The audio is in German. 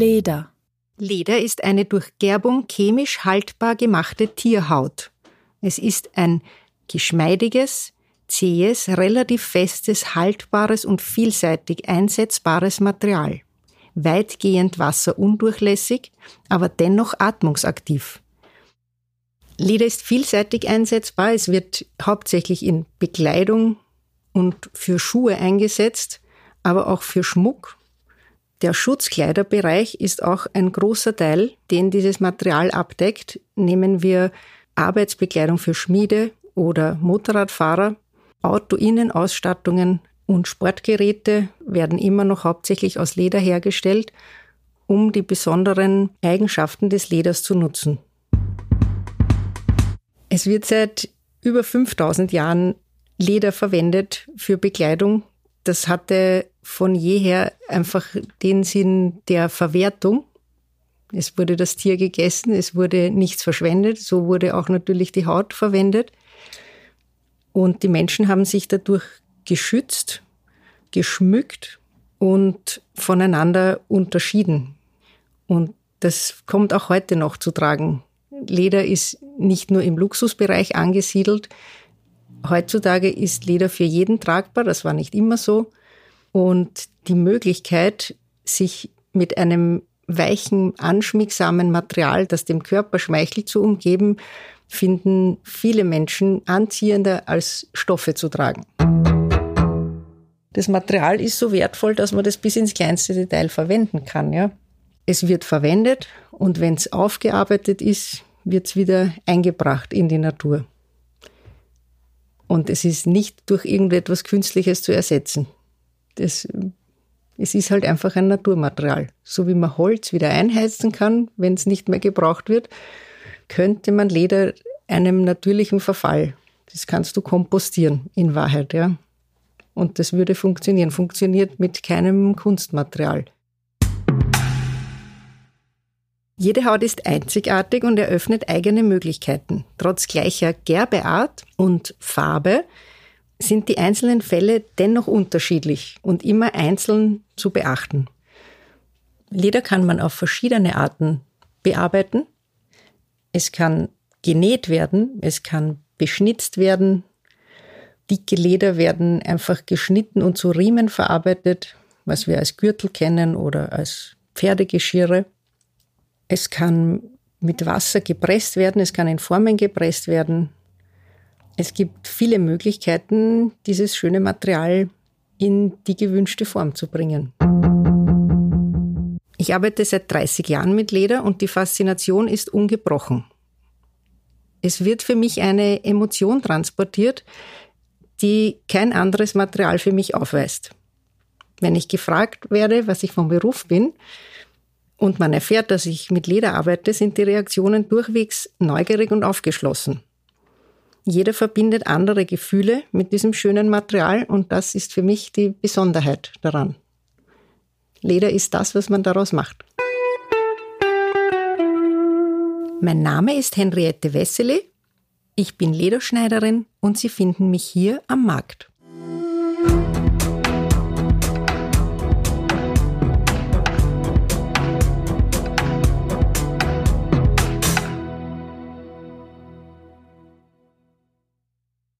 Leder. Leder ist eine durch Gerbung chemisch haltbar gemachte Tierhaut. Es ist ein geschmeidiges, zähes, relativ festes, haltbares und vielseitig einsetzbares Material. Weitgehend wasserundurchlässig, aber dennoch atmungsaktiv. Leder ist vielseitig einsetzbar. Es wird hauptsächlich in Bekleidung und für Schuhe eingesetzt, aber auch für Schmuck. Der Schutzkleiderbereich ist auch ein großer Teil, den dieses Material abdeckt. Nehmen wir Arbeitsbekleidung für Schmiede oder Motorradfahrer, Autoinnenausstattungen und Sportgeräte werden immer noch hauptsächlich aus Leder hergestellt, um die besonderen Eigenschaften des Leders zu nutzen. Es wird seit über 5000 Jahren Leder verwendet für Bekleidung. Das hatte von jeher einfach den Sinn der Verwertung. Es wurde das Tier gegessen, es wurde nichts verschwendet, so wurde auch natürlich die Haut verwendet. Und die Menschen haben sich dadurch geschützt, geschmückt und voneinander unterschieden. Und das kommt auch heute noch zu tragen. Leder ist nicht nur im Luxusbereich angesiedelt. Heutzutage ist Leder für jeden tragbar, das war nicht immer so. Und die Möglichkeit, sich mit einem weichen, anschmiegsamen Material, das dem Körper schmeichelt, zu umgeben, finden viele Menschen anziehender als Stoffe zu tragen. Das Material ist so wertvoll, dass man das bis ins kleinste Detail verwenden kann. Ja? Es wird verwendet und wenn es aufgearbeitet ist, wird es wieder eingebracht in die Natur. Und es ist nicht durch irgendetwas Künstliches zu ersetzen. Das, es ist halt einfach ein Naturmaterial. So wie man Holz wieder einheizen kann, wenn es nicht mehr gebraucht wird, könnte man Leder einem natürlichen Verfall. Das kannst du kompostieren in Wahrheit, ja. Und das würde funktionieren. Funktioniert mit keinem Kunstmaterial. Jede Haut ist einzigartig und eröffnet eigene Möglichkeiten. Trotz gleicher Gerbeart und Farbe sind die einzelnen Fälle dennoch unterschiedlich und immer einzeln zu beachten. Leder kann man auf verschiedene Arten bearbeiten. Es kann genäht werden, es kann beschnitzt werden. Dicke Leder werden einfach geschnitten und zu Riemen verarbeitet, was wir als Gürtel kennen oder als Pferdegeschirre. Es kann mit Wasser gepresst werden, es kann in Formen gepresst werden. Es gibt viele Möglichkeiten, dieses schöne Material in die gewünschte Form zu bringen. Ich arbeite seit 30 Jahren mit Leder und die Faszination ist ungebrochen. Es wird für mich eine Emotion transportiert, die kein anderes Material für mich aufweist. Wenn ich gefragt werde, was ich vom Beruf bin, und man erfährt, dass ich mit Leder arbeite, sind die Reaktionen durchwegs neugierig und aufgeschlossen. Jeder verbindet andere Gefühle mit diesem schönen Material und das ist für mich die Besonderheit daran. Leder ist das, was man daraus macht. Mein Name ist Henriette Wessely. Ich bin Lederschneiderin und Sie finden mich hier am Markt.